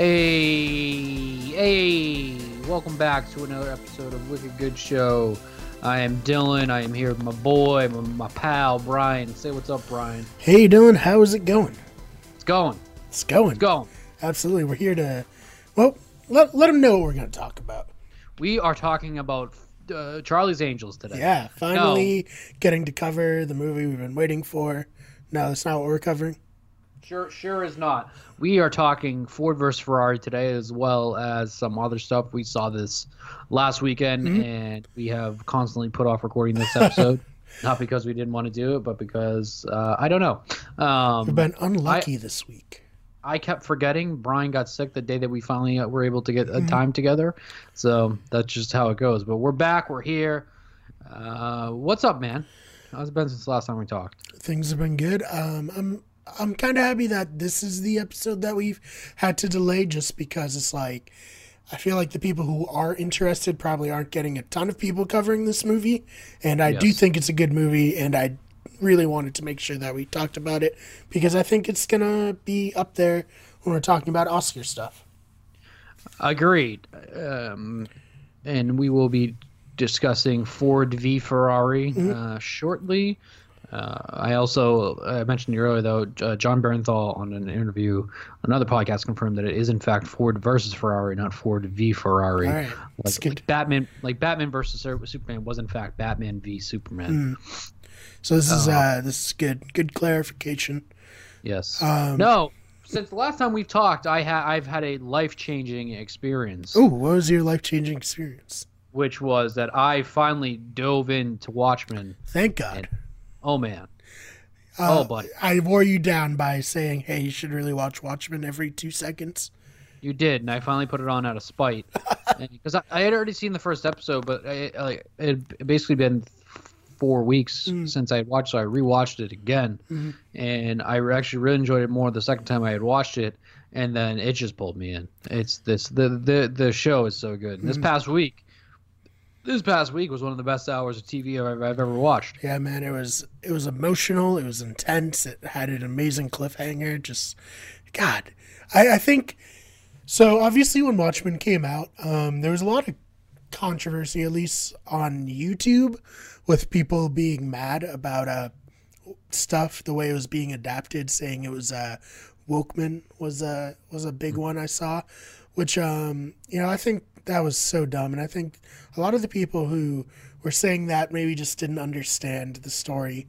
Hey, hey, welcome back to another episode of Wicked Good Show. I am Dylan. I am here with my boy, my, my pal, Brian. Say what's up, Brian. Hey Dylan, how is it going? It's going. It's going. It's going. Absolutely. We're here to, well, let, let them know what we're going to talk about. We are talking about uh, Charlie's Angels today. Yeah, finally getting to cover the movie we've been waiting for. No, that's not what we're covering. Sure, sure is not. We are talking Ford versus Ferrari today, as well as some other stuff. We saw this last weekend, Mhm. and we have constantly put off recording this episode. not because we didn't want to do it, but because uh, I don't know. Um, We've been unlucky this week. I kept forgetting. Brian got sick the day that we finally were able to get a Mhm. time together. So that's just how it goes. But we're back. We're here. Uh, what's up, man? How's it been since the last time we talked? Things have been good. Um, I'm I'm kind of happy that this is the episode that we've had to delay, just because it's like I feel like the people who are interested probably aren't getting a ton of people covering this movie, and I do think it's a good movie, and I really wanted to make sure that we talked about it because I think it's gonna be up there when we're talking about Oscar stuff. Agreed. Um, and we will be discussing Ford v Ferrari uh, shortly. Uh, I also I mentioned earlier though uh, Jon Bernthal on an interview, another podcast confirmed that it is in fact Ford versus Ferrari, not Ford v Ferrari. All right, Like, like Batman, like Batman versus Superman was in fact Batman v Superman. So this is Uh, uh, this is good. Good clarification. Yes. Um, no, since the last time we've talked, I ha- I've had a life changing experience, Oh, what was your life changing experience? which was that I finally dove into Watchmen. Thank God. Oh man, Uh, oh, buddy. I wore you down by saying, "Hey, you should really watch Watchmen every two seconds." you did, and I finally put it on out of spite because I, I had already seen the first episode, but I, like it had basically been four weeks Mm. since I had watched, so I rewatched it again, Mhm. and I actually really enjoyed it more the second time I had watched it, and then it just pulled me in. It's this the the the show is so good. And this Mhm. past week, this past week was one of the best hours of TV I've, I've ever watched. Yeah, man, it was it was emotional. It was intense. It had an amazing cliffhanger. Just God, I, I think so. Obviously, when Watchmen came out, um, there was a lot of controversy, at least on YouTube, with people being mad about uh stuff the way it was being adapted, saying it was uh Wokeman was a was a big one I saw, which um you know I think that was so dumb, and I think a lot of the people who were saying that maybe just didn't understand the story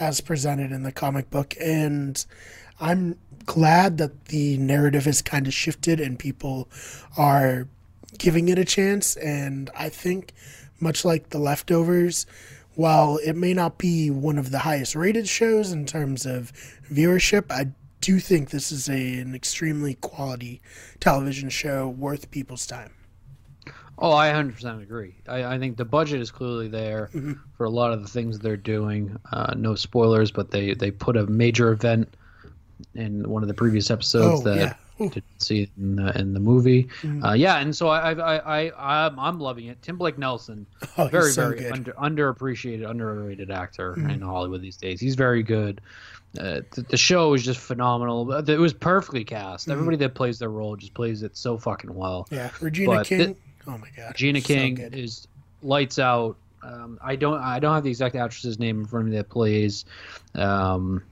as presented in the comic book, and I'm glad that the narrative has kind of shifted and people are giving it a chance, and I think much like the leftovers. While it may not be one of the highest rated shows in terms of viewership, I do think this is a, an extremely quality television show worth people's time. Oh, I 100% agree. I, I think the budget is clearly there Mhm. for a lot of the things they're doing. Uh, no spoilers, but they, they put a major event in one of the previous episodes Oh, that yeah. Didn't see in the, in the movie. Mhm. Uh, yeah, and so I, I, I, I, I'm, I'm loving it. Tim Blake Nelson, Oh, very, so very under, underappreciated, underrated actor Mhm. in Hollywood these days. He's very good. Uh, the, the show is just phenomenal. It was perfectly cast. Mhm. Everybody that plays their role just plays it so fucking well. yeah, Regina but King. thi- oh my god, Gina King good. is lights out. Um, I don't I don't have the exact actress's name in front of me that plays um,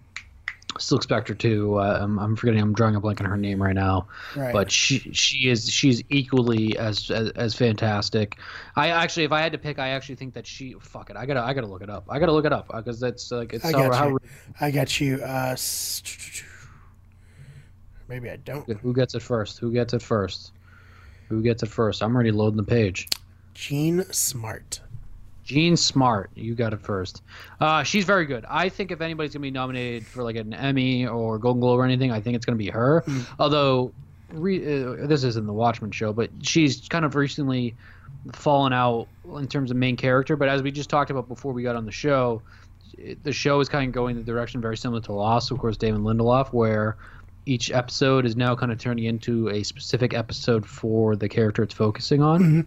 Silk Spectre too. Uh, I'm, I'm forgetting. I'm drawing a blank on her name right now. right. But she she is she's equally as, as as fantastic. I actually, if I had to pick, I actually think that she. Fuck it. I gotta I gotta look it up. I gotta look it up because that's like it's I how, got how you. I got you. Uh, maybe I don't. who gets it first? Who gets it first? Who gets it first? I'm already loading the page. Jean Smart. Jean Smart, you got it first. Uh, she's very good. I think if anybody's gonna be nominated for like an Emmy or Golden Globe or anything, I think it's gonna be her. Mm. Although, re, uh, this isn't the Watchmen show, but she's kind of recently fallen out in terms of main character. But as we just talked about before we got on the show, it- the show is kind of going the direction very similar to Lost, of course, David Lindelof, where each episode is now kind of turning into a specific episode for the character it's focusing on. Mhm.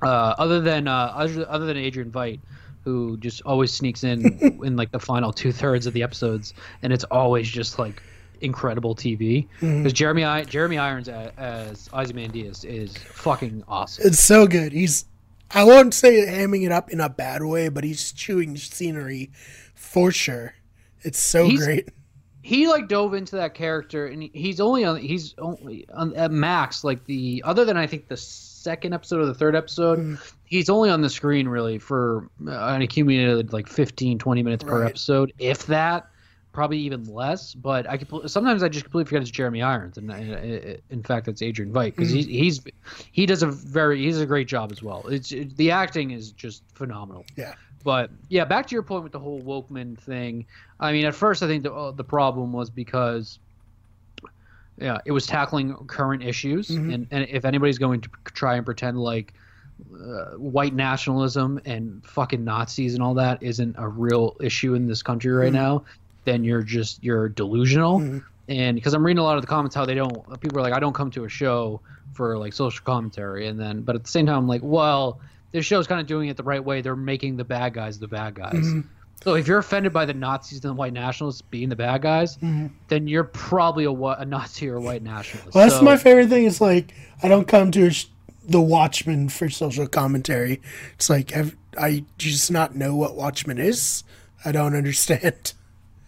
Uh, other than uh, other, other than Adrian Veidt, who just always sneaks in in like the final two thirds of the episodes, and it's always just like incredible TV because Jeremy I- Jeremy Irons as, as Ozymandias is fucking awesome. It's so good. He's I won't say hamming it up in a bad way, but he's chewing scenery for sure. It's so He's- great. He like dove into that character and he's only on he's only on at max like the other than i think the second episode or the third episode he's only on the screen really for uh, an accumulated like 15 20 minutes per episode if that probably even less but i could sometimes i just completely forget it's jeremy irons and, and, uh, in fact it's adrian veidt because he's, he's he does a very he's a great job as well. It's it, the acting is just phenomenal. Yeah. But yeah, back to your point with the whole Wokeman thing. I mean, at first I think the uh, the problem was because yeah, it was tackling current issues, and and if anybody's going to try and pretend like uh, white nationalism and fucking Nazis and all that isn't a real issue in this country right now, then you're just you're delusional. And because I'm reading a lot of the comments, how they don't people are like, I don't come to a show for like social commentary, and then but at the same time, I'm like, well, this show's kind of doing it the right way. They're making the bad guys the bad guys. Mm-hmm. So if you're offended by the Nazis and the white nationalists being the bad guys, mm-hmm. then you're probably a, a Nazi or a white nationalist. Well, that's So- my favorite thing. Is like I don't come to sh- the Watchmen for social commentary. It's like have, I just not know what Watchmen is. I don't understand.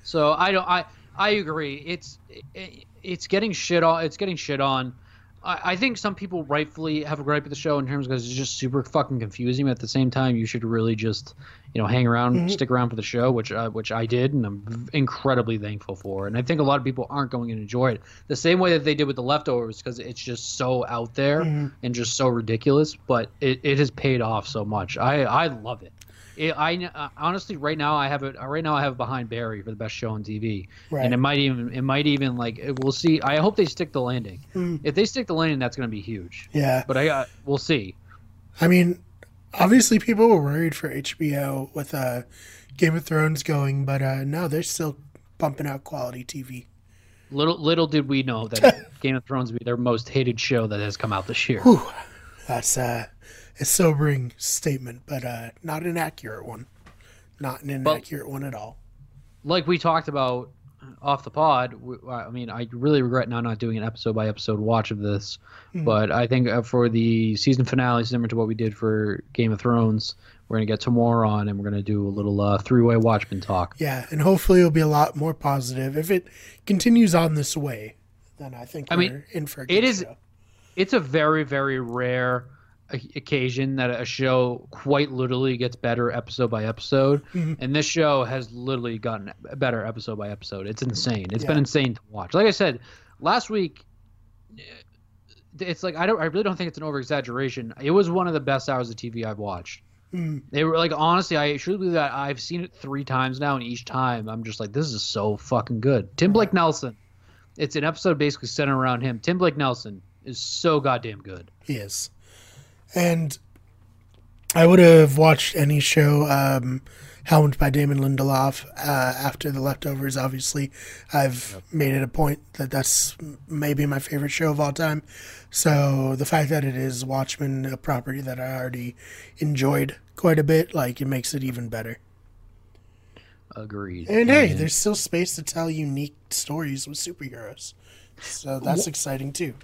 So I don't. I I agree. It's it, it's getting shit on. It's getting shit on. I, I think some people rightfully have a gripe with the show in terms because it's just super fucking confusing. But at the same time, you should really just you know hang around, stick around for the show, which uh, which I did, and I'm incredibly thankful for. And I think a lot of people aren't going to enjoy it the same way that they did with the leftovers because it's just so out there and just so ridiculous. But it, it has paid off so much. I I love it. It, I uh, honestly right now I have it right now I have behind Barry for the best show on TV, Right. and it might even it might even like it- we'll see. I hope they stick the landing. Hmm. If they stick the landing, that's going to be huge. Yeah, But I got we'll see. I mean, obviously people were worried for HBO with uh, Game of Thrones going, but uh, no, they're still pumping out quality TV. Little little did we know that Game of Thrones would be their most hated show that has come out this year. Whew, that's uh, a sobering statement, but uh, not an accurate one. Not an inaccurate one at all. like we talked about off the pod, I mean, I really regret now not doing an episode by episode watch of this, but I think uh, for the season finale, similar to what we did for Game of Thrones, we're gonna get Tamora on and we're gonna do a little uh, three-way Watchmen talk. Yeah, and hopefully it'll be a lot more positive. If it continues on this way, then I think I we're mean, in for a it is- show. It's a very, very rare occasion that a show quite literally gets better episode by episode, mm-hmm. and this show has literally gotten better episode by episode. It's insane. It's been insane to watch. Like I said last week, eh, it's like I don't, I really don't think it's an over exaggeration. It was one of the best hours of TV I've watched. Mm-hmm. They were like, honestly, I truly believe that I've seen it three times now, and each time I'm just like, this is so fucking good. Tim Blake Nelson. It's an episode basically centered around him. Tim Blake Nelson is so goddamn good. He is. And I would have watched any show um, helmed by Damon Lindelof uh, after The Leftovers. Obviously, I've made it a point that that's maybe my favorite show of all time. So the fact that it is Watchmen, a property that I already enjoyed quite a bit, like it makes it even better. Agreed. And hey, there's still space to tell unique stories with superheroes. So that's exciting too.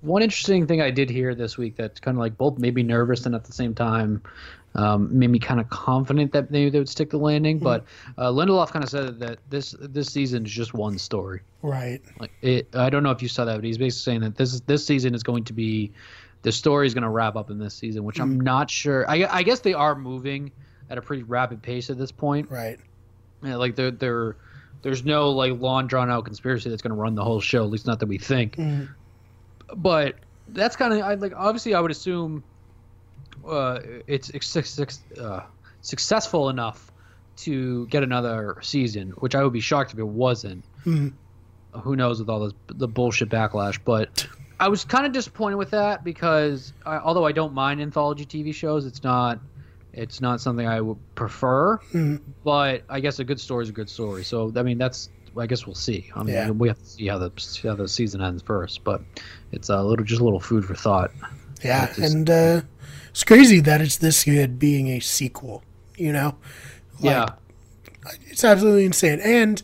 One interesting thing I did hear this week that kind of like both made me nervous and at the same time um, made me kind of confident that maybe they would stick the landing. But uh, Lindelof kind of said that this this season is just one story. Right. Like it, I don't know if you saw that, but he's basically saying that this this season is going to be the story is going to wrap up in this season, which I'm not sure. I, I guess they are moving at a pretty rapid pace at this point. Right. Yeah, like they're they're there's no like long drawn out conspiracy that's going to run the whole show. At least not that we think. Mhm. But that's kind of I like obviously I would assume uh, it's it's suc- suc- uh, successful enough to get another season, which I would be shocked if it wasn't. Mhm. Who knows with all this the bullshit backlash, but. I was kind of disappointed with that because I, although I don't mind anthology TV shows, it's not it's not something I would prefer Mhm. but I guess a good story is a good story. So I mean, that's I guess we'll see. I mean, Yeah. we have to see how the see how the season ends first. But it's a little just a little food for thought. Yeah, just- and uh, it's crazy that it's this good being a sequel. You know, yeah, it's absolutely insane. And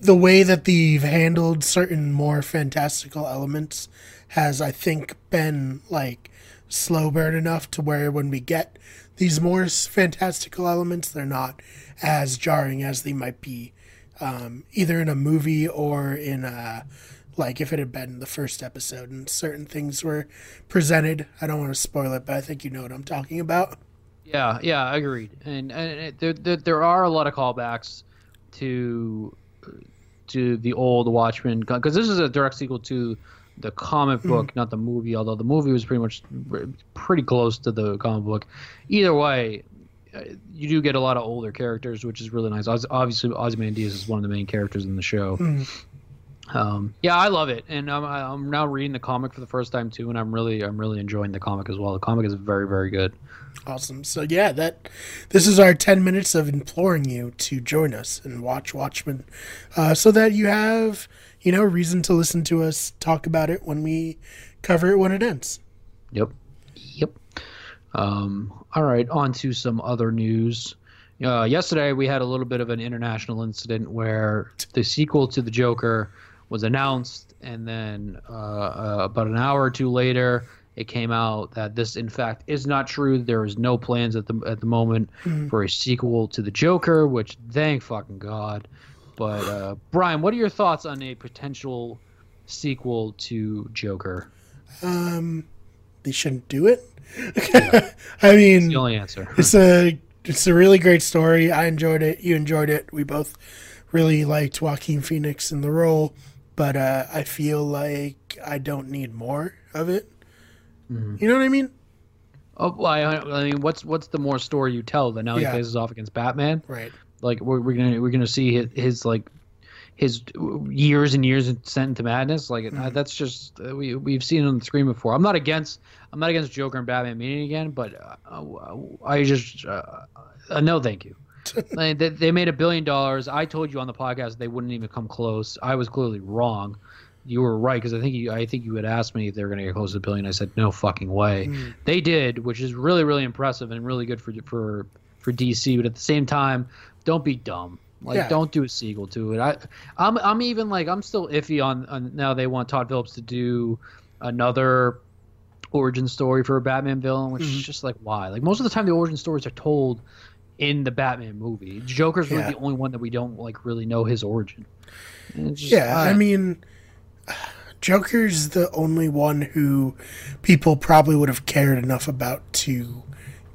the way that they've handled certain more fantastical elements has, I think, been like slow burn enough to where when we get these more fantastical elements, they're not as jarring as they might be um, either in a movie or in a like if it had been the first episode and certain things were presented. I don't want to spoil it, but I think you know what I'm talking about. Yeah, yeah, agreed. And, and it, there, there, there are a lot of callbacks to to the old Watchmen because this is a direct sequel to the comic book, mm. not the movie. Although the movie was pretty much pretty close to the comic book. Either way, uh, you do get a lot of older characters, which is really nice. Obviously, Ozymandias is one of the main characters in the show. Mm. Um, yeah, I love it, and I'm, I'm now reading the comic for the first time too, and I'm really I'm really enjoying the comic as well. The comic is very very good. Awesome. So yeah, that this is our ten minutes of imploring you to join us and watch Watchmen, uh, so that you have you know reason to listen to us talk about it when we cover it when it ends. Yep. Um, all right, on to some other news. Uh, yesterday, we had a little bit of an international incident where the sequel to The Joker was announced, and then uh, uh, about an hour or two later, it came out that this, in fact, is not true. There is no plans at the at the moment mm-hmm. for a sequel to The Joker, which thank fucking God. But uh, Brian, what are your thoughts on a potential sequel to Joker? Um, they shouldn't do it. I mean, the only answer. it's a it's a really great story. I enjoyed it. You enjoyed it. We both really liked Joaquin Phoenix in the role, but uh, I feel like I don't need more of it. Mm-hmm. You know what I mean? Oh, well, I, I, mean, what's what's the more story you tell that now he faces off against Batman? Right. Like we're, we're gonna we're gonna see his, his like his years and years sent into madness. Like mm-hmm. that's just uh, we we've seen on the screen before. I'm not against I'm not against Joker and Batman meeting again, but uh, I just uh, uh, no, thank you. they, they made a billion dollars. I told you on the podcast they wouldn't even come close. I was clearly wrong. You were right because I think you I think you had asked me if they were going to get close to a billion. I said no fucking way. Mm. They did, which is really really impressive and really good for for for DC. But at the same time, don't be dumb. Like, yeah. don't do a sequel to it. I, I'm, I'm even like, I'm still iffy on, on now. They want Todd Phillips to do another origin story for a Batman villain, which mm-hmm. is just like why? Like most of the time, the origin stories are told in the Batman movie. Joker's yeah. really the only one that we don't like really know his origin. Just, yeah, I, I mean, Joker's the only one who people probably would have cared enough about to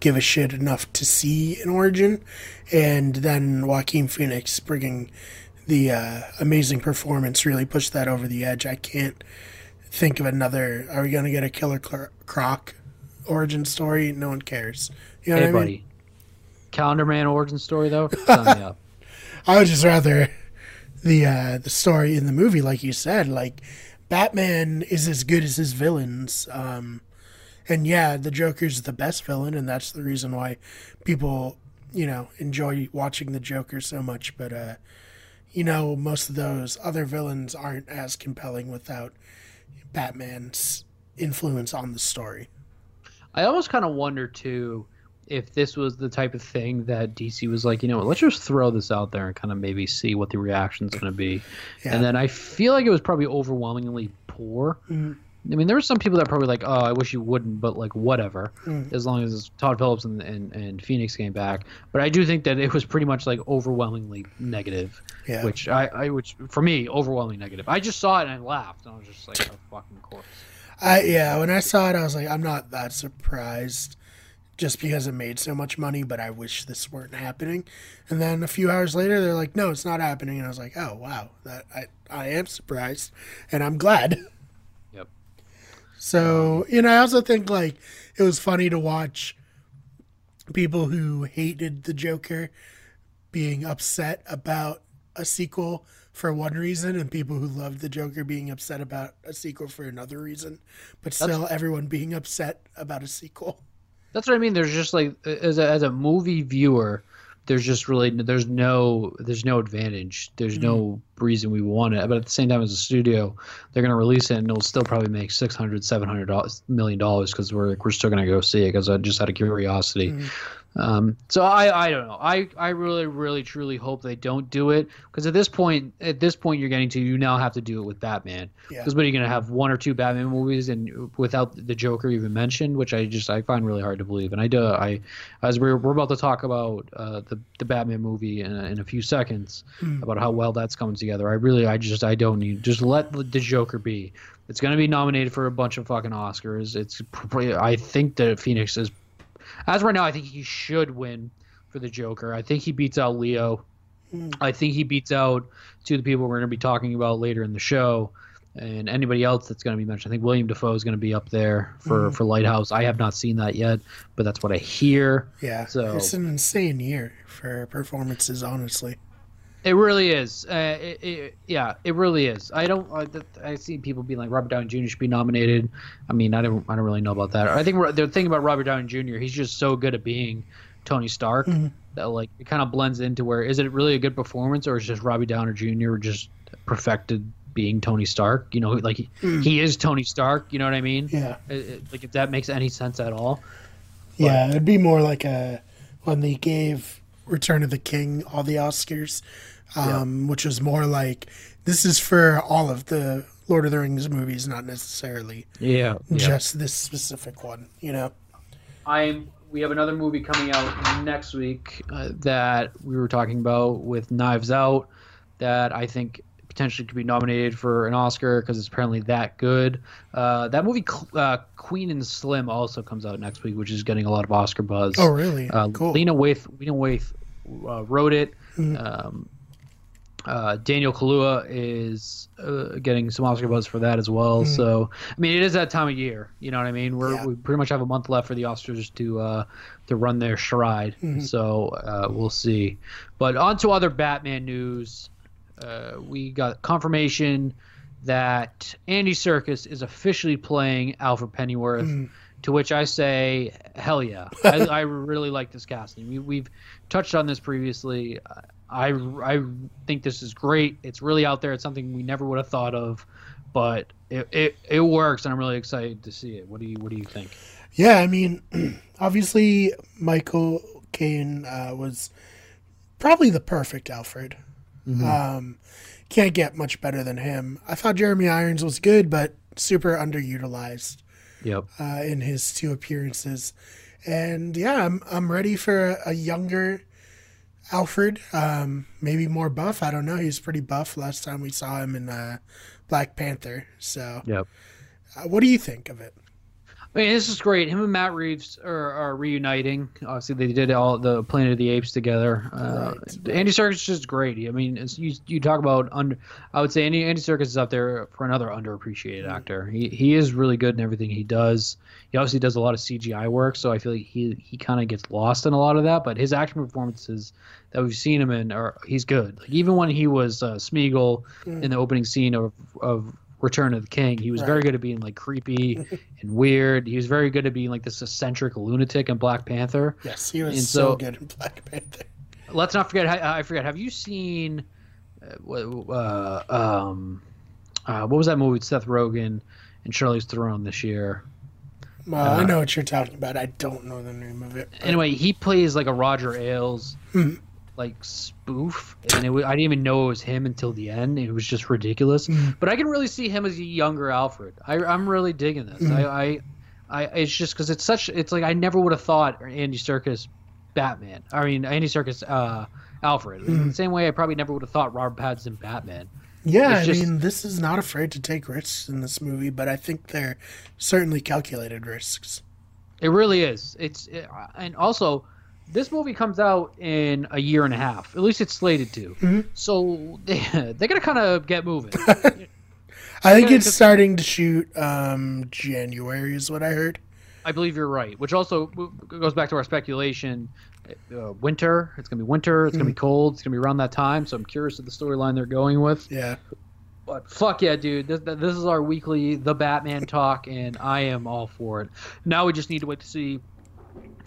give a shit enough to see an origin, and then Joaquin Phoenix bringing the uh, amazing performance really pushed that over the edge. I can't think of another. Are we gonna get a Killer Croc origin story? No one cares. You know hey, buddy. Mean? Calendar Man origin story though. I would just rather the uh, the story in the movie, like you said, like Batman is as good as his villains. Um, and yeah, the Joker's the best villain, and that's the reason why people, you know, enjoy watching the Joker so much. But, uh, you know, most of those other villains aren't as compelling without Batman's influence on the story. I almost kind of wonder too if this was the type of thing that DC was like, you know, let's just throw this out there and kind of maybe see what the reaction's going to be. Yeah. And then I feel like it was probably overwhelmingly poor. Mm-hmm. I mean, there were some people that probably like, oh, I wish you wouldn't, but like whatever, mm. as long as Todd Phillips and, and, and Phoenix came back. But I do think that it was pretty much like overwhelmingly negative, yeah. which I, I which for me overwhelmingly negative. I just saw it and I laughed, and I was just like, a fucking corpse. I yeah, when I saw it, I was like, I'm not that surprised, just because it made so much money. But I wish this weren't happening. And then a few hours later, they're like, no, it's not happening, and I was like, oh wow, that I I am surprised, and I'm glad. So, you know, I also think like it was funny to watch people who hated the Joker being upset about a sequel for one reason and people who loved the Joker being upset about a sequel for another reason, but still everyone being upset about a sequel. That's what I mean. There's just like as a, as a movie viewer, there's just really there's no there's no advantage. There's mm-hmm. no reason we want it. But at the same time, as a studio, they're going to release it and it'll still probably make 600 700 million dollars because we're we're still going to go see it because I just out of curiosity. Mm-hmm. Um, so I, I don't know. I, I really, really, truly hope they don't do it because at this point, at this point, you're getting to you now have to do it with Batman. Yeah. Because what are you gonna have one or two Batman movies and without the Joker even mentioned, which I just I find really hard to believe. And I do I as we're we're about to talk about uh, the the Batman movie in a, in a few seconds about how well that's coming together. I really I just I don't need just let the Joker be. It's gonna be nominated for a bunch of fucking Oscars. It's I think that Phoenix is as right now, I think he should win for the Joker. I think he beats out Leo. Hmm. I think he beats out two of the people we're going to be talking about later in the show, and anybody else that's going to be mentioned. I think William Dafoe is going to be up there for hmm. for Lighthouse. I have not seen that yet, but that's what I hear. Yeah, So- it's an insane year for performances. Honestly, It really is. Uh, it, it, yeah, it really is. I don't. Uh, I, I see people being like Robert Downey Jr. should be nominated. I mean, I don't. I don't really know about that. I think the thing about Robert Downey Jr. He's just so good at being Tony Stark mm-hmm. that like it kind of blends into where is it really a good performance or is just Robbie Downey Jr. just perfected being Tony Stark? You know, like he, mm. he is Tony Stark. You know what I mean? yeah, It- like if that makes any sense at all. yeah, it'd be more like a when they gave Return of the King all the Oscars, um, which was more like this is for all of the Lord of the Rings movies, not necessarily Yeah. yeah. just this specific one. You know, I'm. We have another movie coming out next week uh, that we were talking about with Knives Out that I think potentially could be nominated for an Oscar because it's apparently that good. Uh, that movie, uh, Queen and Slim, also comes out next week, which is getting a lot of Oscar buzz. oh really? Uh, cool. Lena Waithe, Lena Waithe uh, wrote it. Mhm. Um, uh, Daniel Kaluuya is uh, getting some Oscar buzz for that as well. Mhm. So, I mean, it is that time of year. You know what I mean? We're, Yeah. We pretty much have a month left for the Oscars to uh, to run their stride. Mhm. So uh, we'll see. But on to other Batman news. Uh, we got confirmation that Andy Serkis is officially playing Alfred Pennyworth. Mhm. To which I say, hell yeah! I, I really like this casting. We, we've touched on this previously. I, I think this is great. It's really out there. It's something we never would have thought of, but it, it, it works, and I'm really excited to see it. What do you What do you think? Yeah, I mean, obviously Michael Caine uh, was probably the perfect Alfred. Um, can't get much better than him. I thought Jeremy Irons was good, but super underutilized Yep. uh, in his two appearances. And yeah, I'm I'm ready for a, a younger Alfred, um, maybe more buff. I don't know. He was pretty buff last time we saw him in uh, Black Panther. So, Yep. uh, what do you think of it? I mean, this is great. Him and Matt Reeves are, are reuniting. Obviously, they did all the Planet of the Apes together. Uh, Right. Andy Serkis is just great. I mean, it's, you you talk about under. I would say Andy Andy Serkis is up there for another underappreciated actor. He he is really good in everything he does. He obviously does a lot of CGI work, so I feel like he he kind of gets lost in a lot of that. But his action performances that we've seen him in are he's good. Like even when he was uh, Smeagol in the opening scene of of Return of the King, he was very good at being like creepy and weird. He was very good at being like this eccentric lunatic in Black Panther. Yes, he was so, so- good in Black Panther. Let's not forget. I, I forget. Have you seen? Uh, uh, um, uh, what was that movie with Seth Rogen and Charlize Theron this year? Well, I know what you're talking about. I don't know the name of it. but- Anyway, he plays like a Roger Ailes Mhm. Like spoof, and it was, I didn't even know it was him until the end. It was just ridiculous. Mhm. But I can really see him as a younger Alfred. I, I'm really digging this. Mhm. I, I, I, it's just because it's such. It's like I never would have thought Andy Serkis, Batman. I mean Andy Serkis, uh, Alfred. Mhm. the same way, I probably never would have thought Robert Pattinson Batman. Yeah, It's I mean, this is not afraid to take risks in this movie, but I think they're certainly calculated risks. It really is. It's it, and also. This movie comes out in a year and a half. At least it's slated to. Mhm. So they, they're gonna kind of get moving. I think it's starting to shoot um, January, is what I heard. I believe you're right, which also goes back to our speculation. Uh, winter, it's gonna be winter. It's gonna be cold. It's gonna be around that time. So I'm curious of the storyline they're going with. Yeah. But fuck yeah, dude! This, this is our weekly The Batman talk, and I am all for it. Now we just need to wait to see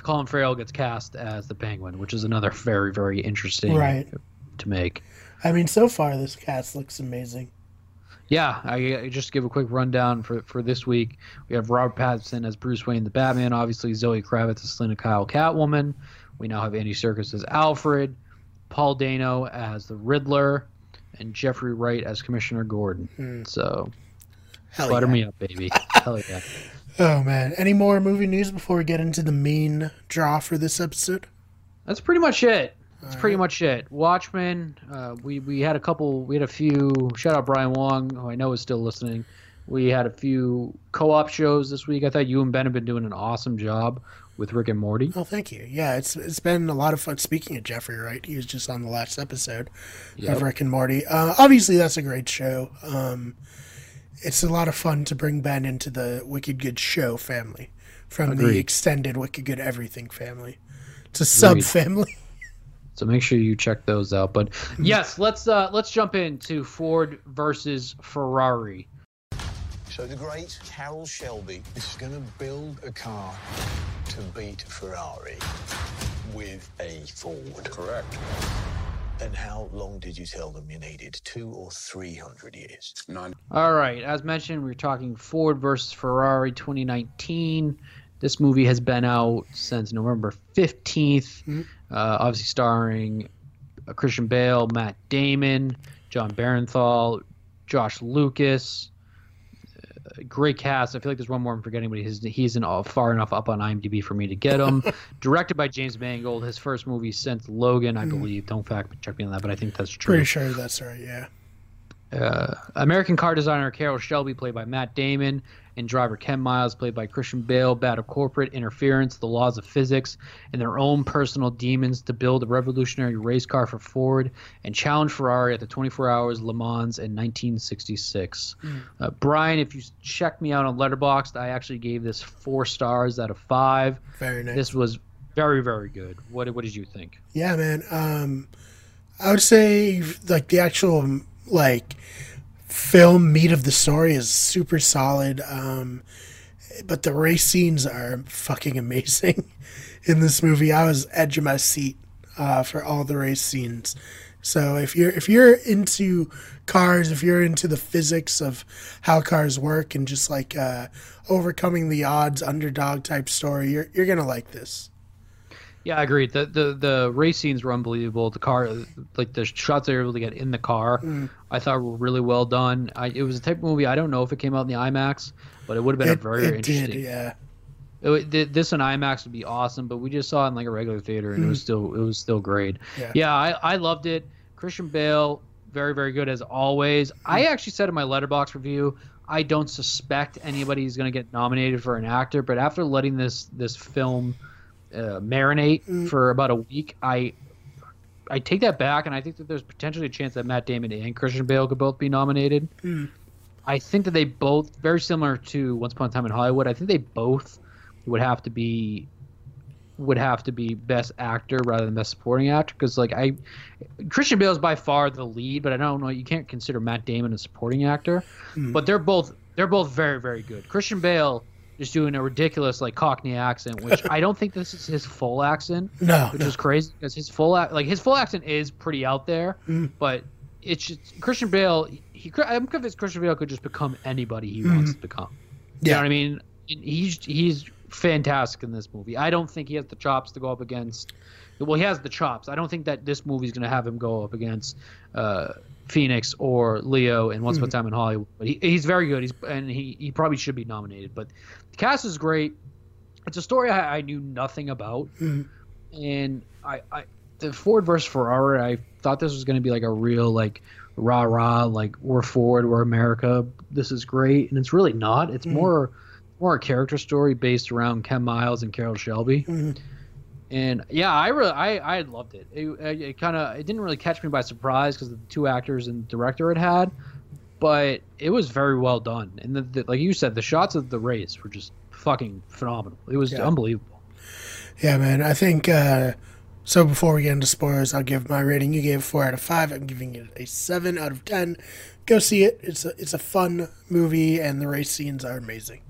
Colin Farrell gets cast as the Penguin, which is another very, very interesting Right. to make. I mean, so far, this cast looks amazing. Yeah, I, I just give a quick rundown for for this week. We have Robert Pattinson as Bruce Wayne, the Batman. Obviously, Zoe Kravitz as Selina Kyle, Catwoman. We now have Andy Serkis as Alfred, Paul Dano as the Riddler, and Jeffrey Wright as Commissioner Gordon. Hmm. So Hell butter yeah. me up, baby. Hell yeah. Oh man. Any more movie news before we get into the main draw for this episode? That's pretty much it. That's All pretty right. much it. Watchmen. Uh, we we had a couple. We had a few. Shout out Brian Wong, who I know is still listening. We had a few co-op shows this week. I thought you and Ben have been doing an awesome job with Rick and Morty. Oh, thank you. Yeah, it's it's been a lot of fun. Speaking of Jeffrey Wright, he was just on the last episode Yep. of Rick and Morty. Uh, obviously, that's a great show. Um, it's a lot of fun to bring Ben into the Wicked Good Show family from the extended Wicked Good Everything family. It's a sub Agreed. family. So make sure you check those out. But yes, let's uh, let's jump into Ford versus Ferrari. So the great Carroll Shelby is going to build a car to beat Ferrari with a Ford. Correct. And how long did you tell them you needed? Two or three hundred years? Nine. All right, as mentioned, we're talking Ford versus Ferrari 2019. This movie has been out since November 15th. Uh, obviously, starring uh, Christian Bale, Matt Damon, Jon Bernthal, Josh Lucas. Great cast. I feel like there's one more I'm forgetting, but he's he's in, uh, far enough up on IMDb for me to get him. Directed by James Mangold, his first movie since Logan, I believe. Don't fact check me on that, but I think that's true. Pretty sure that's right. Yeah. Uh, American car designer Carroll Shelby, played by Matt Damon, and driver Ken Miles, played by Christian Bale, battle corporate interference, the laws of physics, and their own personal demons to build a revolutionary race car for Ford and challenge Ferrari at the 24 Hours Le Mans in 1966. Uh, Brian, if you check me out on Letterboxd, I actually gave this four stars out of five. Very nice. This was very, very good. What, what did you think? Yeah, man. Um, I would say like the actual like film meat of the story is super solid. Um, but the race scenes are fucking amazing in this movie. I was edge of my seat uh, for all the race scenes. So if you're if you're into cars, if you're into the physics of how cars work and just like uh, overcoming the odds, underdog type story, you're you're gonna like this. Yeah, I agree. The the the race scenes were unbelievable. The car, like the shots they were able to get in the car, mm. I thought were really well done. I, it was a type of movie I don't know if it came out in the IMAX, but it would have been a It, very it interesting. did, yeah. It this in IMAX would be awesome, but we just saw it in like a regular theater, and it was mm. still it was still great. Yeah. Yeah, I, I loved it. Christian Bale, very very good as always. Mm. I actually said in my Letterboxd review, I don't suspect anybody is going to get nominated for an actor, but after letting this this film uh, marinate mm. for about a week, I I take that back, and I think that there's potentially a chance that Matt Damon and Christian Bale could both be nominated. Mm. I think that they both very similar to Once Upon a Time in Hollywood. I think they both would have to be would have to be best actor rather than best supporting actor because like I Christian Bale is by far the lead, but I don't know you can't consider Matt Damon a supporting actor. Mm. But they're both they're both very very good. Christian Bale is doing a ridiculous like Cockney accent, which I don't think this is his full accent No, which no. is crazy because his full like his full accent is pretty out there, Mm. but it's just Christian Bale. He, I'm convinced Christian Bale could just become anybody he wants to become. You Yeah. know what I mean? He's he's fantastic in this movie. I don't think he has the chops to go up against. Well, he has the chops. I don't think that this movie's going to have him go up against uh, Phoenix or Leo and Once Upon a hmm. Time in Hollywood. But he, he's very good. He's and he, he probably should be nominated. But the cast is great. It's a story I, I knew nothing about, hmm. and I, I the Ford versus Ferrari. I thought this was going to be like a real like rah rah like we're Ford, we're America. This is great, and it's really not. It's hmm. more more a character story based around Ken Miles and Carroll Shelby. And yeah, I really, I, I loved it. It, it, kind of, it didn't really catch me by surprise because the two actors and director it had, but it was very well done. And the, the, like you said, the shots of the race were just fucking phenomenal. It was Yeah. unbelievable. Yeah, man. I think uh, so. Before we get into spoilers, I'll give my rating. You gave four out of five. I'm giving it a seven out of ten. Go see it. It's a it's a fun movie, and the race scenes are amazing.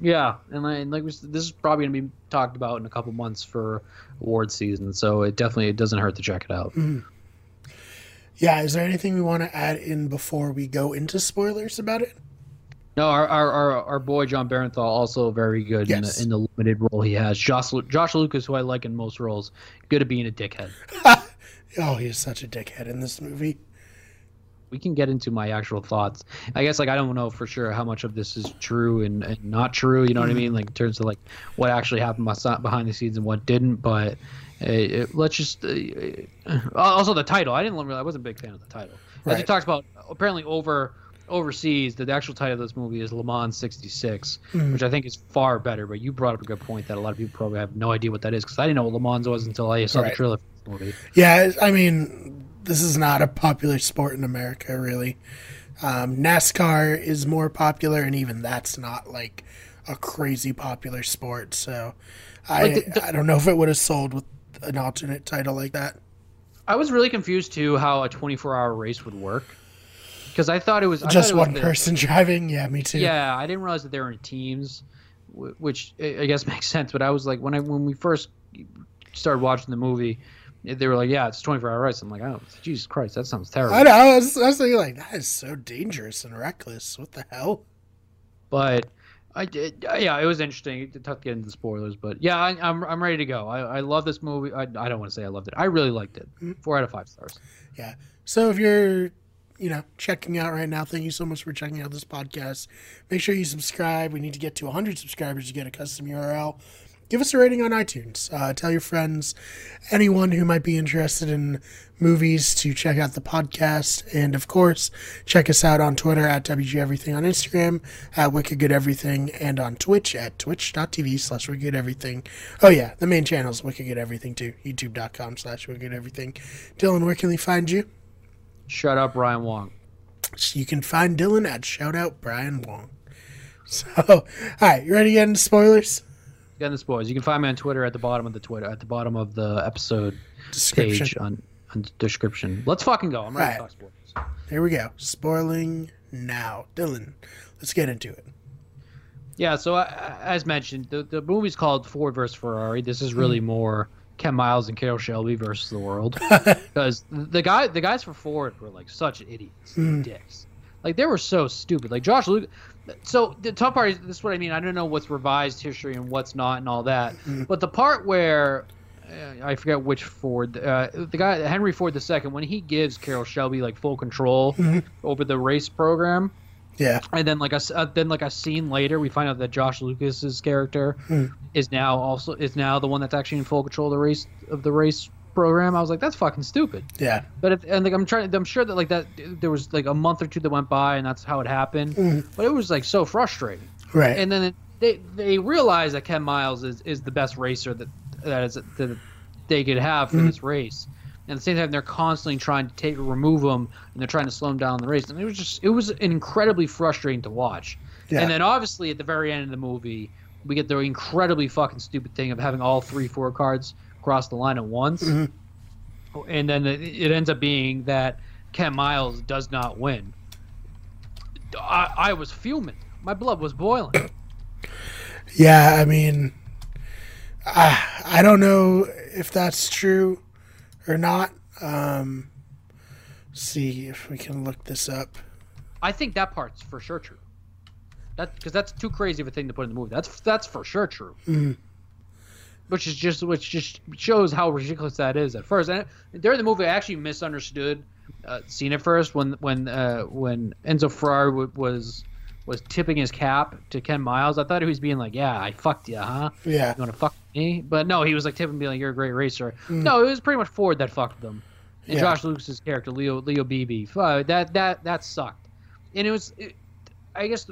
Yeah, and, like- and like we this is probably gonna be talked about in a couple months for award season, so it definitely it doesn't hurt to check it out. Mm-hmm. Yeah. Is there anything we want to add in before we go into spoilers about it? No, our our, our, our boy Jon Bernthal also very good Yes. in, the, in the limited role he has. Josh Josh Lucas, who I like in most roles, good at being a dickhead. Oh, he's such a dickhead in this movie. We can get into my actual thoughts. I guess like I don't know for sure how much of this is true and, and not true. You know what I mean? Like in terms of like what actually happened behind the scenes and what didn't. But uh, it, let's just uh, also the title. I didn't really. I wasn't a big fan of the title. As he Right. talks about apparently over overseas, the actual title of this movie is Le Mans '66, which I think is far better. But you brought up a good point that a lot of people probably have no idea what that is because I didn't know what Le Mans was until I saw Right. the trailer for this movie. Yeah, I mean, this is not a popular sport in America, really. Um, NASCAR is more popular, and even that's not like a crazy popular sport. So, I Like the- the- I don't know if it would have sold with an alternate title like that. I was really confused too how a 24-hour race would work because I thought it was Just it was one the- person driving. Yeah, me too. Yeah, I didn't realize that they were in teams, which I I guess makes sense. But I was like, when I when we first started watching the movie, they were like, "Yeah, it's 24-hour race." I'm like, "Oh, Jesus Christ, that sounds terrible." I know. I was, I was thinking like that is so dangerous and reckless. What the hell? But I did, uh, yeah, it was interesting. It's tough to get into the spoilers, but yeah, I, I'm I'm ready to go. I, I love this movie. I, I don't want to say I loved it. I really liked it. Mm-hmm. Four out of five stars. Yeah. So if you're, you know, checking out right now, thank you so much for checking out this podcast. Make sure you subscribe. We need to get to 100 subscribers to get a custom URL. Give us a rating on iTunes. Uh, tell your friends, anyone who might be interested in movies, to check out the podcast. And of course, check us out on Twitter at WG Everything, on Instagram at Wicked Good Everything, and on Twitch at twitch.tv slash Wicked Everything. Oh, yeah, the main channel is Wicked Good Everything too. YouTube.com slash Wicked Everything. Dylan, where can they find you? Shut up, Ryan Wong. So you can find Dylan at shoutout Brian Wong. So, all right, you ready to get into spoilers? Again, the spoilers. You can find me on Twitter at the bottom of the Twitter at the bottom of the episode Description. page on, on description. Let's fucking go. I'm ready Right. to talk spoilers. Here we go. Spoiling now. Dylan, let's get into it. Yeah, so uh, as mentioned, the, the movie's called Ford versus Ferrari. This is really more Ken Miles and Carroll Shelby versus the world because the guy the guys for Ford were like such idiots, dicks. Like they were so stupid. Like Josh Luke. So the tough part is this is what I mean. I don't know what's revised history and what's not and all that. But the part where uh, I forget which Ford, uh, the guy Henry Ford II, when he gives Carroll Shelby like full control over the race program, Yeah. and then like a uh, then like a scene later, we find out that Josh Lucas's character is now also is now the one that's actually in full control of the race of the race program. I was like, that's fucking stupid. Yeah. But if, and like I'm trying, I'm sure that like that there was like a month or two that went by, and that's how it happened. Mm-hmm. But it was like so frustrating. Right. And then they they realize that Ken Miles is, is the best racer that that is that they could have for mm-hmm. this race. And at the same time, they're constantly trying to take remove him, and they're trying to slow him down in the race. And it was just it was incredibly frustrating to watch. Yeah. And then obviously at the very end of the movie, we get the incredibly fucking stupid thing of having all three four cards cross the line at once. And then it, ends up being that Ken Miles does not win. I, I was fuming. My blood was boiling. yeah, I mean, I, I don't know if that's true or not. Um, see if we can look this up. I think that part's for sure true. That because that's too crazy of a thing to put in the movie. That's that's for sure true. Which is just which just shows how ridiculous that is at first. And during the movie, I actually misunderstood uh, seeing it first when when uh, when Enzo Ferrari w- was was tipping his cap to Ken Miles. I thought he was being like, "Yeah, I fucked you, huh? Yeah. You want to fuck me?" But no, he was like tipping, being like, "You're a great racer." No, it was pretty much Ford that fucked them. And Yeah. Josh Lucas's character, Leo Leo Beebe, uh, that that that sucked. And it was, it, I guess,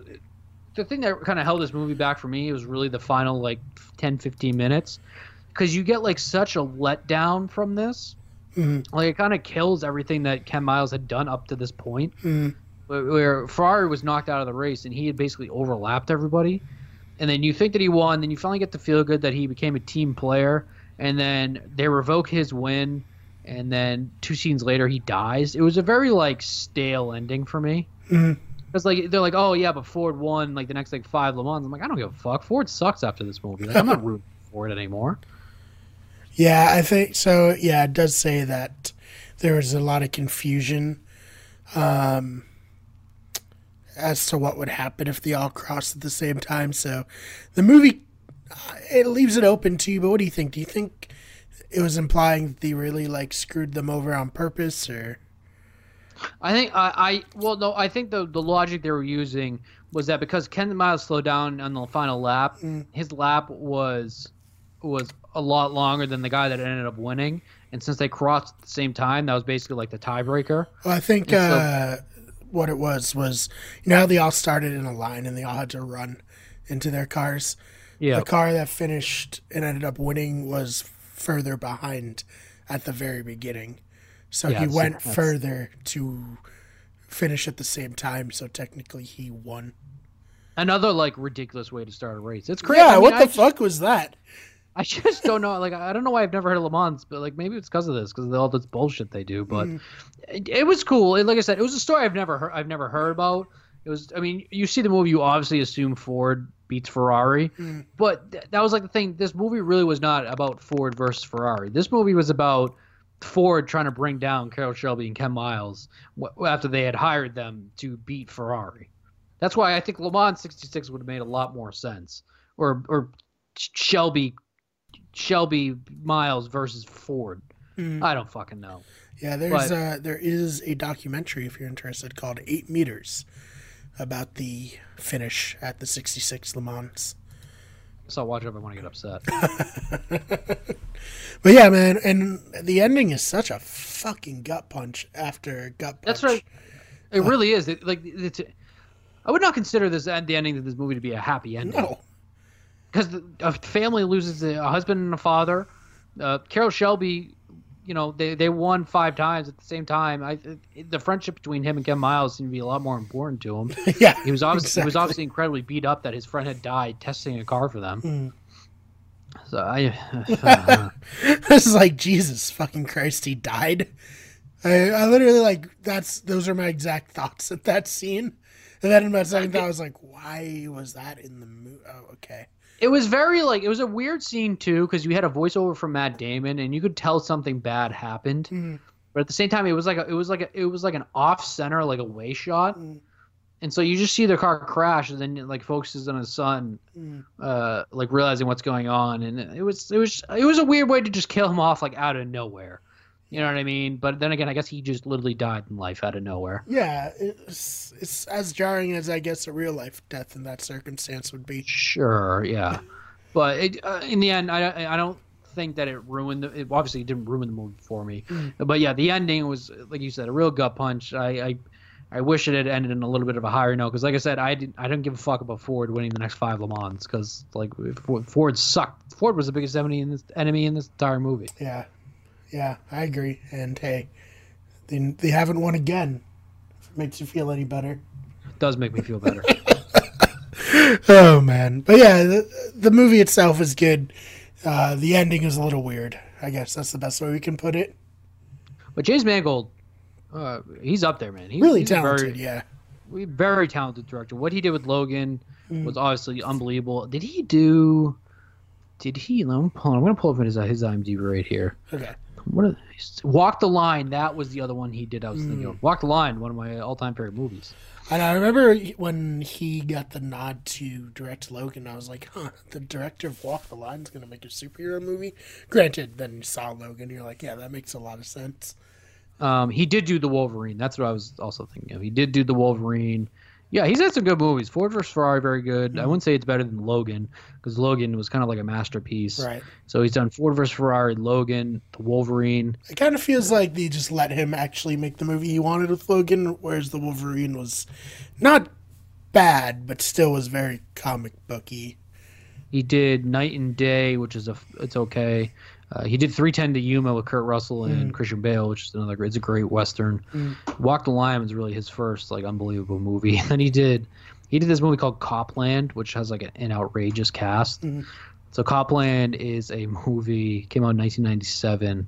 the- thing that kind of held this movie back for me was really the final like 10, 15 minutes, because you get like such a letdown from this. Mm-hmm. Like it kind of kills everything that Ken Miles had done up to this point mm-hmm. where- where Ferrari was knocked out of the race and he had basically overlapped everybody. And then you think that he won, then you finally get to feel good that he became a team player, and then they revoke his win, and then two scenes later he dies. It was a very like stale ending for me. Mm-hmm. Because like they're like, oh yeah, but Ford won like the next like five Le Mans. I'm like, I don't give a fuck. Ford sucks after this movie. Like, I'm not rooting for it anymore. Yeah, I think so. Yeah, it does say that there was a lot of confusion. Um, as to what would happen if they all crossed at the same time. So the movie uh, it leaves it open to you. But what do you think? Do you think it was implying that they really like screwed them over on purpose, or? I think I, I well no I think the the logic they were using was that because Ken Miles slowed down on the final lap, Mm. his lap was was a lot longer than the guy that ended up winning, and since they crossed at the same time, that was basically like the tiebreaker. Well, I think so- uh, what it was was you know how they all started in a line and they all had to run into their cars. Yeah, The car that finished and ended up winning was further behind at the very beginning, so Yeah, he went that's- further to finish at the same time. So technically, he won. another like ridiculous way to start a race. It's crazy. Yeah, I mean, what I the fuck was that? I just don't know. Like, I don't know why I've never heard of Le Mans, but like maybe it's because of this, because of all this bullshit they do. But Mm. it, it was cool. It, like I said, it was a story I've never heard. I've never heard about. It was. I mean, you see the movie, you obviously assume Ford beats Ferrari, Mm. but th- that was like the thing. This movie really was not about Ford versus Ferrari. This movie was about Ford trying to bring down Carroll Shelby and Ken Miles after they had hired them to beat Ferrari. That's why I think Le Mans '66 would have made a lot more sense, or or Shelby Shelby Miles versus Ford. Mm. I don't fucking know. Yeah, there's But- uh, there is a documentary if you're interested called Eight Meters about the finish at the '66 Le Mans. So I'll watch it if I want to get upset. But yeah, man, and the ending is such a fucking gut punch after gut punch. That's right. It really is. It, like it's. I would not consider this the ending of this movie to be a happy ending. No, because a family loses a husband and a father. Uh, Carroll Shelby, you know, they, they won five times at the same time. I the friendship between him and Ken Miles seemed to be a lot more important to him. yeah, He was obviously he was obviously incredibly beat up that his friend had died testing a car for them. Mm. So I, this is like Jesus fucking Christ, he died. I, I literally like that's those are my exact thoughts at that scene. And then in my second thought, I was like, why was that in the movie? Oh, okay. It was very like it was a weird scene too because you had a voiceover from Matt Damon and you could tell something bad happened. Mhm. But at the same time, it was like a, it was like a, it was like an off center, like a way shot, Mm. and so you just see the car crash, and then it, like focuses on his son, Mm. uh, like realizing what's going on, and it was it was it was a weird way to just kill him off like out of nowhere, you know what I mean? But then again, I guess he just literally died in life out of nowhere. Yeah, it's it's as jarring as I guess a real life death in that circumstance would be. Sure, yeah, but it, uh, in the end, I I don't think that it ruined the. It obviously didn't ruin the movie for me, Mm. but yeah, the ending was like you said, a real gut punch. I. I I wish it had ended in a little bit of a higher note because, like I said, I didn't. I didn't give a fuck about Ford winning the next five Le Mans because, like, Ford, Ford sucked. Ford was the biggest enemy in this enemy in this entire movie. Yeah, yeah, I agree. And hey, they they haven't won again. If it makes you feel any better. It does make me feel better. Oh man, but yeah, the, the movie itself is good. Uh, the ending is a little weird. I guess that's the best way we can put it. but James Mangold, uh, he's up there, man. He's, Really he's talented, Very, yeah. very talented director. What he did with Logan Mm. was obviously unbelievable. Did he do? Did he? Let me pull. I'm gonna pull up his his IMDb right here. Okay. What? Are, Walk the Line. That was the other one he did. I was thinking of. Walk the Line, one of my all-time favorite movies. And I remember when he got the nod to direct Logan, I was like, huh, the director of Walk the Line is going to make a superhero movie? Granted, then you saw Logan, you're like, yeah, that makes a lot of sense. Um, he did do the Wolverine. That's what I was also thinking of. He did do the Wolverine. Yeah, he's had some good movies. Ford vs Ferrari, very good. I mm-hmm. wouldn't say it's better than Logan because Logan was kind of like a masterpiece. Right. So he's done Ford vs Ferrari, Logan, the Wolverine. It kind of feels like they just let him actually make the movie he wanted with Logan, whereas the Wolverine was not bad, but still was very comic booky. He did Night and Day, which is a it's okay. Uh, he did 310 to Yuma with Kurt Russell and Mm. Christian Bale, which is another great. It's a great western. Mm. Walk the Line was really his first like unbelievable movie. And then he did he did this movie called Cop Land, which has like an, an outrageous cast. Mhm. So Cop Land is a movie came out in 1997.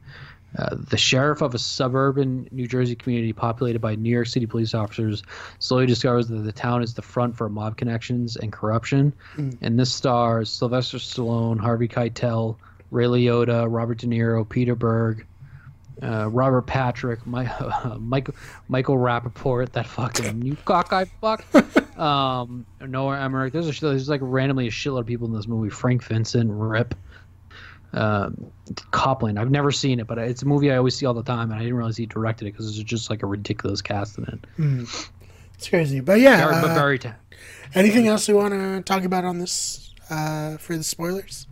Uh, the sheriff of a suburban New Jersey community populated by New York City police officers slowly discovers that the town is the front for mob connections and corruption. Mm. And this stars Sylvester Stallone, Harvey Keitel, Ray Liotta, Robert De Niro, Peter Berg. uh, Robert Patrick, my, uh, Michael Michael Rappaport, that fucking you cockeye fuck. um, Noah Emmerich. There's a there's like randomly a shitload of people in this movie. Frank Vincent, Rip, um, Cop Land. I've never seen it, but it's a movie I always see all the time, and I didn't realize he directed it because it's just like a ridiculous cast in it. It's crazy, but yeah. Very- but uh, very ta- anything else we want to talk about on this uh, for the spoilers?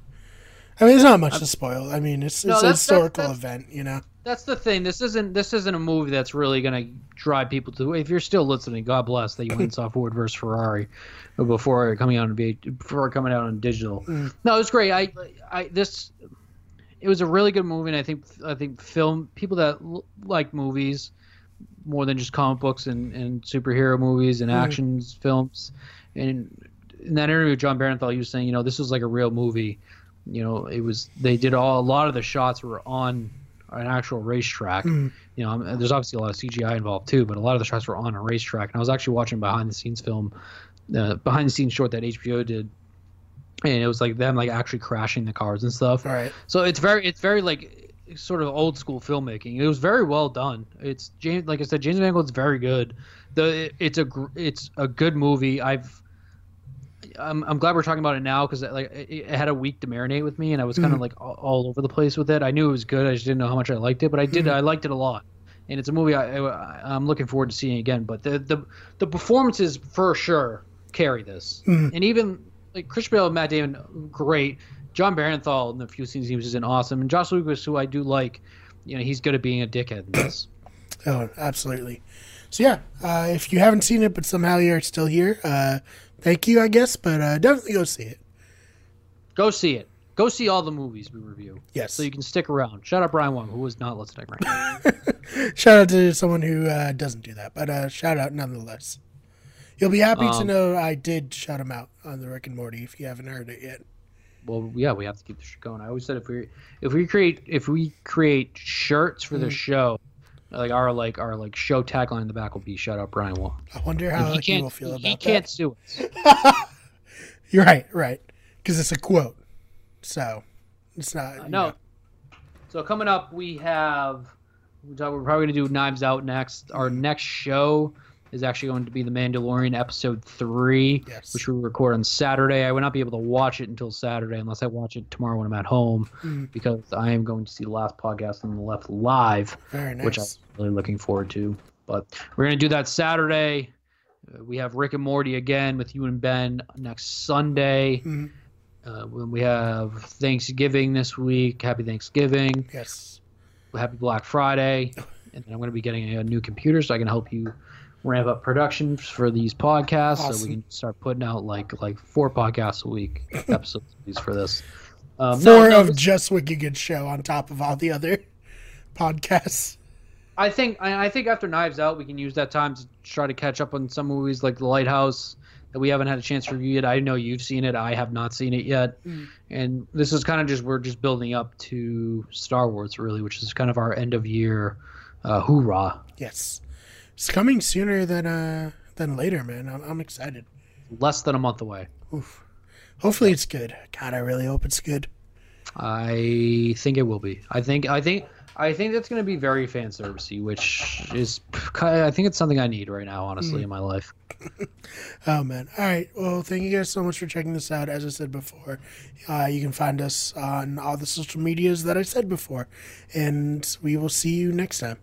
I mean, there's not much to spoil. I mean, it's No, it's a historical that's- event, you know. That's the thing. This isn't this isn't a movie that's really gonna drive people to. If you're still listening, God bless that you went and saw Ford versus Ferrari before coming out on before coming out on digital. Mm. No, it was great. I I this it was a really good movie, and I think I think film people that l- like movies more than just comic books and, and superhero movies and mm. actions films. And in that interview with Jon Bernthal, he was saying, you know, this was like a real movie. You know, it was they did all a lot of the shots were on an actual racetrack. You know, there's obviously a lot of CGI involved too, but a lot of the shots were on a racetrack. And I was actually watching behind the scenes film, uh, behind the scenes short that HBO did, and it was like them like actually crashing the cars and stuff. Right. So it's very it's very like sort of old school filmmaking. It was very well done. It's James like I said, James Mangold's very good. The it's a gr- it's a good movie. I've I'm, I'm glad we're talking about it now because like it, it had a week to marinate with me and I was kind of like all, all over the place with it. I knew it was good. I just didn't know how much I liked it, but I did. I liked it a lot. And it's a movie I, I I'm looking forward to seeing again. But the the the performances for sure carry this, and even like Chris Bale and Matt Damon, great. Jon Bernthal in the few scenes he was just in awesome, and Josh Lucas, who I do like, you know, he's good at being a dickhead in this. Oh, absolutely. So yeah, uh, if you haven't seen it, but somehow you're still here, uh, thank you, I guess. But uh, definitely go see it. Go see it. Go see all the movies we review. Yes. So you can stick around. Shout out Brian Wong, who is not listening right now. Shout out to someone who uh, doesn't do that, but uh, shout out nonetheless. You'll be happy to Um, know I did shout him out on the Rick and Morty if you haven't heard it yet. well, yeah, we have to keep the shit going. I always said if we if we create if we create shirts for Mm. the show, like our like our like show tagline in the back will be "Shout out Brian Wong." I wonder how he he, can't will feel about he that. can't sue us. You're right, right, because it's a quote, so it's not. Uh, you No. know. So coming up, we have we're probably gonna do Knives Out next. Our mm-hmm. next show is actually going to be The Mandalorian episode three, Yes. which we record on Saturday. I will not be able to watch it until Saturday unless I watch it tomorrow when I'm at home Mm. because I am going to see the last podcast on the left live, Very nice. which I'm really looking forward to. But we're gonna do that Saturday. Uh, We have Rick and Morty again with you and Ben next Sunday. Mhm. Uh, when we have Thanksgiving this week. Happy Thanksgiving. yes. Happy Black Friday. And then I'm going to be getting a new computer so I can help you ramp up production for these podcasts so we can start putting out like like four podcasts a week episodes for this. Um, Four no, no, of just Wiki Good Show on top of all the other podcasts. I think I, I think after Knives Out we can use that time to try to catch up on some movies like The Lighthouse that we haven't had a chance to review yet. I know you've seen it. I have not seen it yet. And this is kind of just we're just building up to Star Wars really, which is kind of our end of year uh, hoorah. Yes, it's coming sooner than uh than later, man. I'm, I'm excited. Less than a month away. Oof. Hopefully it's good. God, I really hope it's good. I think it will be. I think I think I think that's going to be very fan servicey, which is I think it's something I need right now, honestly, in my life. Oh man! All right. Well, thank you guys so much for checking this out. As I said before, uh, you can find us on all the social medias that I said before, and we will see you next time.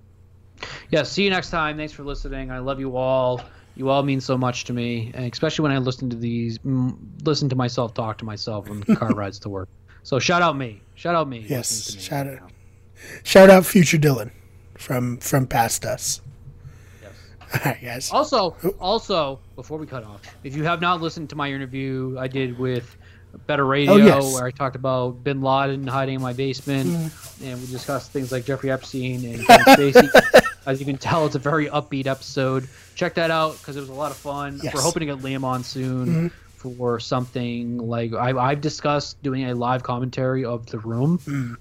Yeah. See you next time. Thanks for listening. I love you all. You all mean so much to me, and especially when I listen to these, listen to myself talk to myself on car rides to work. So shout out me. Shout out me. Yes, me shout right out. now. Shout out future Dylan from from past us. Yes. All right, guys. Also, also, before we cut off, if you have not listened to my interview I did with Better Radio, Oh, yes. where I talked about Bin Laden hiding in my basement, Mm. and we discussed things like Jeffrey Epstein and Spacey. As you can tell, it's a very upbeat episode. Check that out because it was a lot of fun. Yes. Mm-hmm. We're hoping to get Liam on soon for something like I, I've discussed doing a live commentary of The Room. Mm.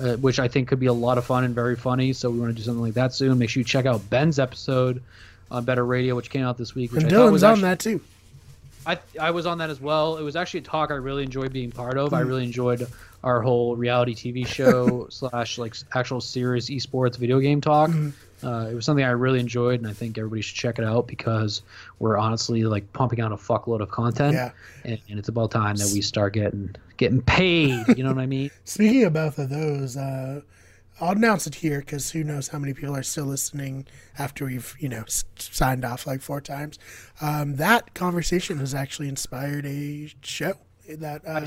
Uh, which I think could be a lot of fun and very funny. So we want to do something like that soon. Make sure you check out Ben's episode on Better Radio, which came out this week. Which And I thought was Dylan's on actually- that too. I I was on that as well. It was actually a talk I really enjoyed being part of. I really enjoyed our whole reality TV show slash like actual serious esports video game talk. Uh, it was something I really enjoyed, and I think everybody should check it out because we're honestly like pumping out a fuckload of content, Yeah. and, and it's about time that we start getting getting paid. You know what I mean? Speaking of both of those, uh, I'll announce it here because who knows how many people are still listening after we've, you know, s- signed off like four times. Um, that conversation has actually inspired a show that uh,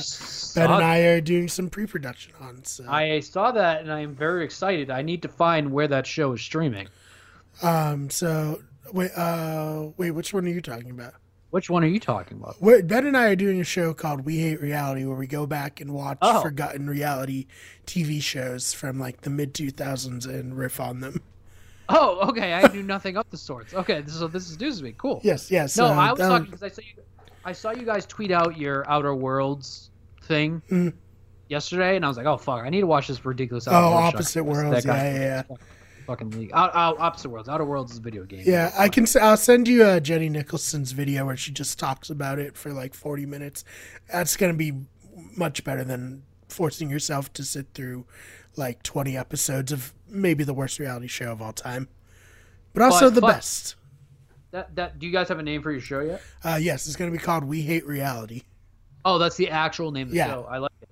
Ben and I are doing some pre-production on. So, I saw that, and I am very excited. I need to find where that show is streaming. um, so wait, uh, wait, which one are you talking about? Which one are you talking about? Ben and I are doing a show called We Hate Reality, where we go back and watch Oh. forgotten reality TV shows from like the mid 2000s and riff on them. Oh, okay. I knew nothing of the sorts. Okay, so this is news to me. Cool. Yes, yes. No, uh, I was that talking because I saw you. I saw you guys tweet out your Outer Worlds thing Mhm. yesterday, and I was like, "Oh fuck, I need to watch this ridiculous." Oh, Outer Worlds show. Oh, Opposite That Worlds, yeah, yeah, yeah. Fucking league. Out, out, opposite worlds. Outer Worlds is a video game. Yeah, I can. I'll send you uh, Jenny Nicholson's video where she just talks about it for like forty minutes. That's gonna be much better than forcing yourself to sit through like twenty episodes of maybe the worst reality show of all time, but also But the fuck- best. That that. Do you guys have a name for your show yet? Uh, yes, it's gonna be called We Hate Reality. Oh, that's the actual name of the Yeah. show. I like it.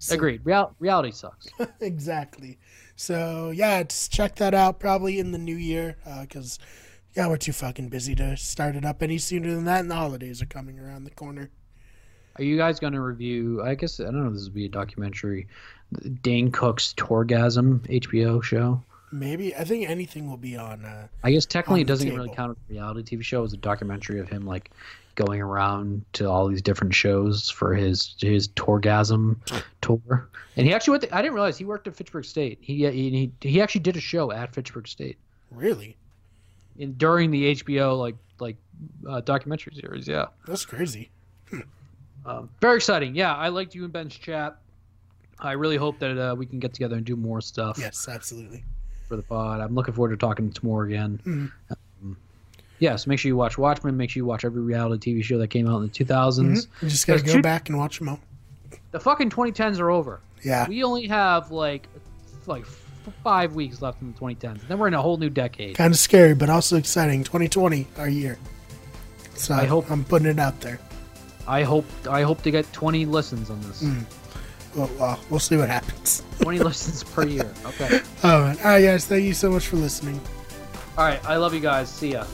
So- Agreed. Real, reality sucks. exactly. So yeah, just check that out probably in the new year because yeah, we're too fucking busy to start it up any sooner than that, and the holidays are coming around the corner. Are you guys going to review? I guess I don't know. if This would be a documentary. Dane Cook's Tourgasm HBO show. Maybe I think anything will be on. Uh, I guess technically it doesn't really count as a reality TV show. It's a documentary of him like going around to all these different shows for his his Tourgasm tour. And he actually went. To, I didn't realize he worked at Fitchburg State. He he he, he actually did a show at Fitchburg State really, in during the HBO like like uh, documentary series. Yeah, that's crazy. um, very exciting. Yeah, I liked you and Ben's chat. I really hope that uh, we can get together and do more stuff Yes, absolutely. for the pod. I'm looking forward to talking to more again. Mhm. Yeah, so make sure you watch Watchmen. Make sure you watch every reality TV show that came out in the 2000s. You just gotta There's go two- back and watch them all. The fucking 2010s are over. Yeah, We only have like like five weeks left in the 2010s. Then we're in a whole new decade. kind of scary, but also exciting. 2020, our year. So I hope- I'm putting it out there. I hope I hope to get 20 listens on this. Mm. Well, well, we'll see what happens. 20 listens per year. Okay. Oh, man. all right, guys. Thank you so much for listening. All right. I love you guys. See ya.